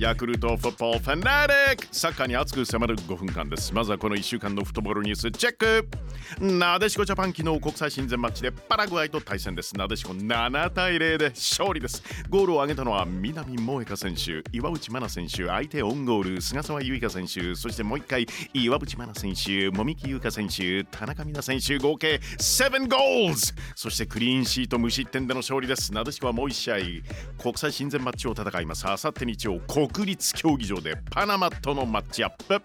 ヤクルトフットボールファナリックサッカーに熱く迫る5分間です。まずはこの1週間のフットボールニュースチェック。なでしこジャパン昨日国際親善マッチでパラグアイと対戦です。なでしこ7対0で勝利です。ゴールを挙げたのは南萌香選手岩内真奈選手相手オンゴール菅沢優香選手そしてもう一回岩渕真奈選手籾木優香選手田中美奈選手合計7ゴールそしてクリーンシート無失点での勝利です。なでしこはもう1試合国際親善マッチを戦います。あさって日曜国立競技場でパナマとのマッチアップ。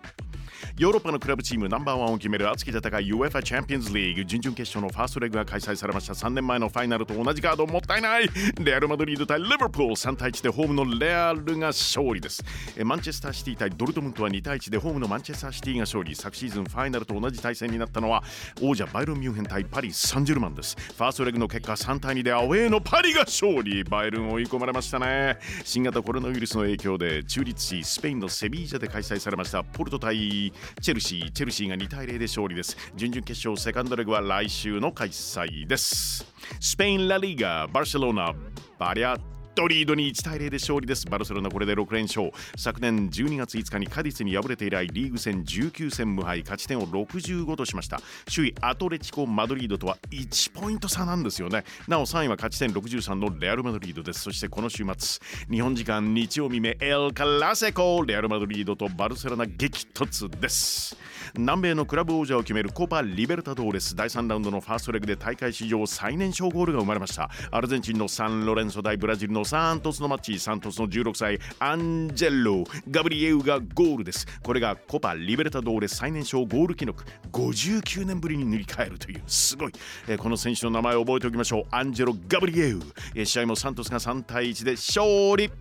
ヨーロッパのクラブチームナンバーワンを決める熱き戦い UEFA チャンピオンズリーグ準々決勝のファーストレグが開催されました。3年前のファイナルと同じカードもったいない。レアル・マドリード対リバプール。3対1でホームのレアルが勝利です。マンチェスターシティ対ドルトムントは2対1でホームのマンチェスターシティが勝利。昨シーズンファイナルと同じ対戦になったのは王者バイロン・ミュンヘン対パリ・サンジェルマンです。ファーストレグの結果3対2でアウェーのパリが勝利。バイルン追い込まれましたね。新型コロナウイルスの影響で中立地スペインのセビージャで開催されました。ポルト対チェルシーチェルシーが2対0で勝利です。準々決勝セカンドレグは来週の開催です。スペインラリーガバルセロナバリアドリードに1対0で勝利です。バルセロナこれで6連勝。昨年12月5日にカディスに敗れて以来リーグ戦19戦無敗。勝ち点を65としました。首位アトレチコ・マドリードとは1ポイント差なんですよね。なお3位は勝ち点63のレアル・マドリードです。そしてこの週末日本時間日曜未明エル・カラセコレアル・マドリードとバルセロナ激突です。南米のクラブ王者を決めるコパ・リベルタドーレス。第3ラウンドのファーストレグで大会史上最年少ゴールが生まれました。アルゼンチンのサンロレンソ対ブラジルのサントスのマッチサントスの16歳アンジェロ。ガブリエウがゴールです。これがコパ・リベルタドーレ最年少ゴール記録59年ぶりに塗り替えるというすごい、えー、この選手の名前を覚えておきましょう。アンジェロ・ガブリエウ、えー、試合もサントスが3対1で勝利。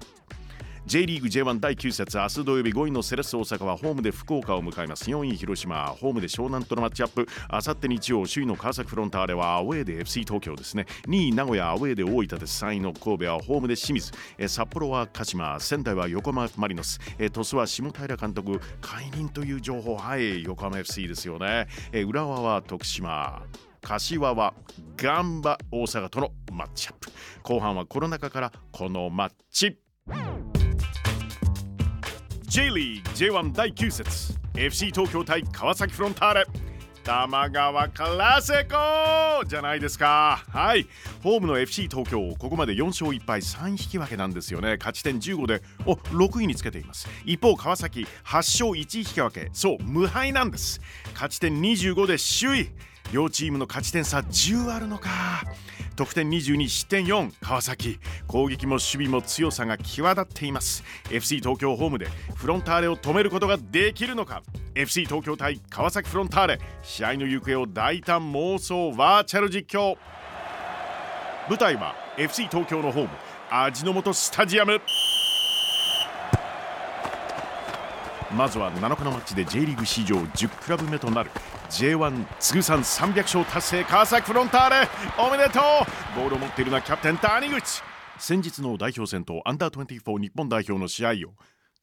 J リーグ J1 第9節明日土曜日5位のセレッソ大阪はホームで福岡を迎えます。4位広島ホームで湘南とのマッチアップ。あさって日曜首位の川崎フロンターレはアウェーで FC 東京ですね。2位名古屋アウェーで大分です。3位の神戸はホームで清水。札幌は鹿島。仙台は横浜マリノス。鳥栖は下平監督。解任という情報。はい横浜 FC ですよね。浦和は徳島。柏はガンバ大阪とのマッチアップ。後半はコロナ禍からこのマッチ。J リーグ J1 第9節。FC 東京対川崎フロンターレ。玉川クラセコ！じゃないですか。はい。ホームの FC 東京ここまで4勝1敗3引き分けなんですよね。勝ち点15でお6位につけています。一方川崎8勝1引き分け。そう無敗なんです。勝ち点25で首位。両チームの勝ち点差10あるのか。得点22失点4川崎。攻撃も守備も強さが際立っています。FC 東京ホームでフロンターレを止めることができるのか。FC 東京対川崎フロンターレ。試合の行方を大胆妄想バーチャル実況。舞台は FC 東京のホーム味の素スタジアム。まずは7日のマッチで J リーグ史上10クラブ目となる J1 通算300勝達成川崎フロンターレおめでとう。ボールを持っているのはキャプテン谷口。先日の代表戦とアンダー24日本代表の試合を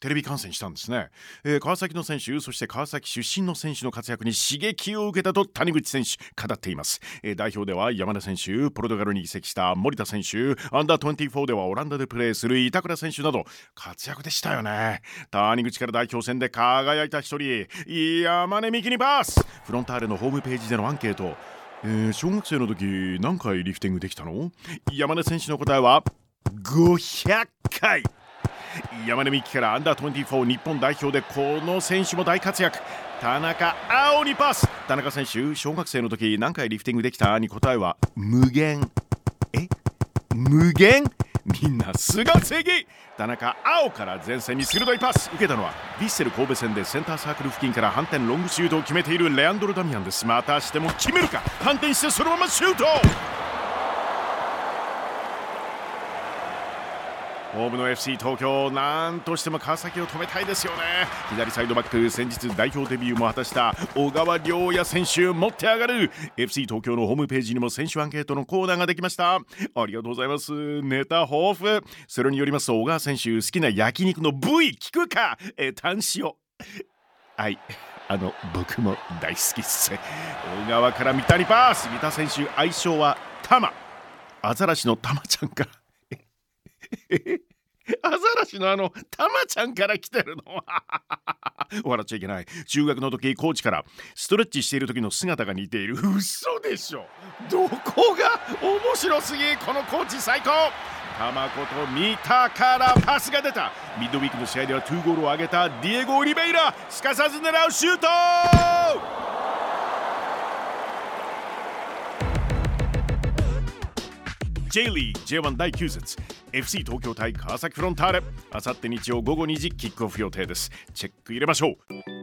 テレビ観戦したんですね、えー、川崎の選手そして川崎出身の選手の活躍に刺激を受けたと谷口選手語っています、えー、代表では山田選手ポルトガルに移籍した森田選手アンダー24ではオランダでプレーする板倉選手など活躍でしたよね。谷口から代表戦で輝いた一人山根美希にパス。フロンターレのホームページでのアンケート。えー、小学生の時何回リフティングできたの？山根選手の答えは500回山根美希からアンダー24日本代表でこの選手も大活躍。田中青にパス。田中選手小学生の時何回リフティングできたに答えは無限。え？無限？みんなすがすぎ。田中青から前線に鋭いパス。受けたのはヴィッセル神戸戦でセンターサークル付近から反転ロングシュートを決めているレアンドロ・ダミアンです。またしても決めるか？反転してそのままシュート。ホームの FC 東京なんとしても川崎を止めたいですよね。左サイドバック先日代表デビューも果たした小川亮也選手持って上がる。FC 東京のホームページにも選手アンケートのコーナーができました。ありがとうございます。ネタ豊富。それによりますと小川選手好きな焼肉の部位聞くか？え単塩はい。あの僕も大好きっす。小川から三谷パス。三田選手愛称はタマ。アザラシのタマちゃんか アザラシのあのタマちゃんから来てるの。笑っちゃいけない。中学の時コーチからストレッチしている時の姿が似ている。嘘でしょ。どこが面白すぎこのコーチ最高。玉子と見たからパスが出た。ミッドウィークの試合では2ゴールを挙げたディエゴ・オリベイラ。すかさず狙うシュート。J リー J1 第9節 FC 東京対川崎フロンターレ。あさって日曜午後2時キックオフ予定です。チェック入れましょう。